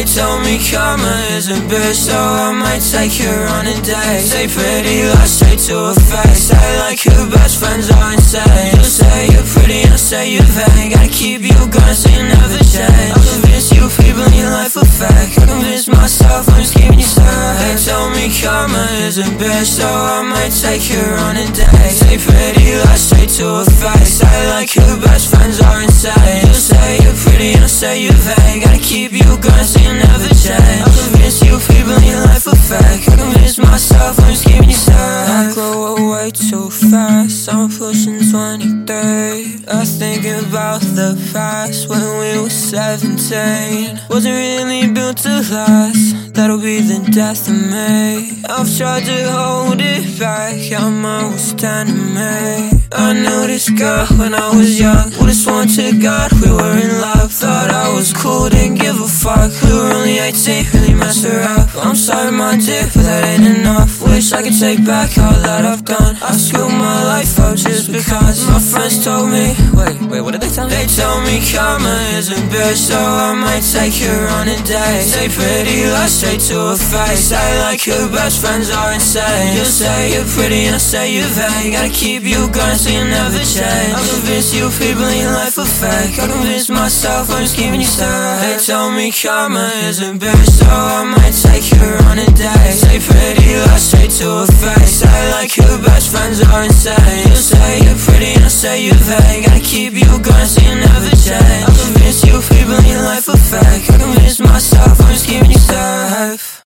They told me karma is a bitch, so I might take her on a date. Say pretty lies straight to her face. Say like your best friends are insane. You say you're pretty, I say you're vain. Gotta keep you going so you never change. I'm convinced you people in your life are fake. I convinced myself I'm just keeping you safe. They told me karma is a bitch, so I might take her on a date. Say pretty lies straight to her face. Say like your best friends are insane. Say you're. Gotta keep you going so you never change. I'm convinced you people in life are fake. I convinced myself I'm just keeping you safe. I grow away too fast. I'm pushing 23. I think about the past when we were 17. Wasn't really built to last. That'll be the death of me. I've tried to hold it back. I'm always standing me. I knew this girl when I was young. Would've sworn to God we were in love. Only 18, really messed her up. I'm sorry, my dear, but that ain't enough. Wish I could take back all that I've done. I screwed my life up just because my friends told me. Wait, wait, what did they tell me? They told me karma is a bitch, so I might take her on a date. Say pretty lies straight to her face. Say like your best friends are insane. You say you're pretty and I say you're vain. Gotta keep you going so you never change. I'm you people in life a fake. I convinced myself I'm just keeping you safe. They tell me karma is a bitch, so I might take her on a date. Say pretty lies straight to her face. Say like your best friends are insane. You say you're pretty I say you're vain. Gotta keep you going so you never change. I'm convinced you people in life a fake. I convinced myself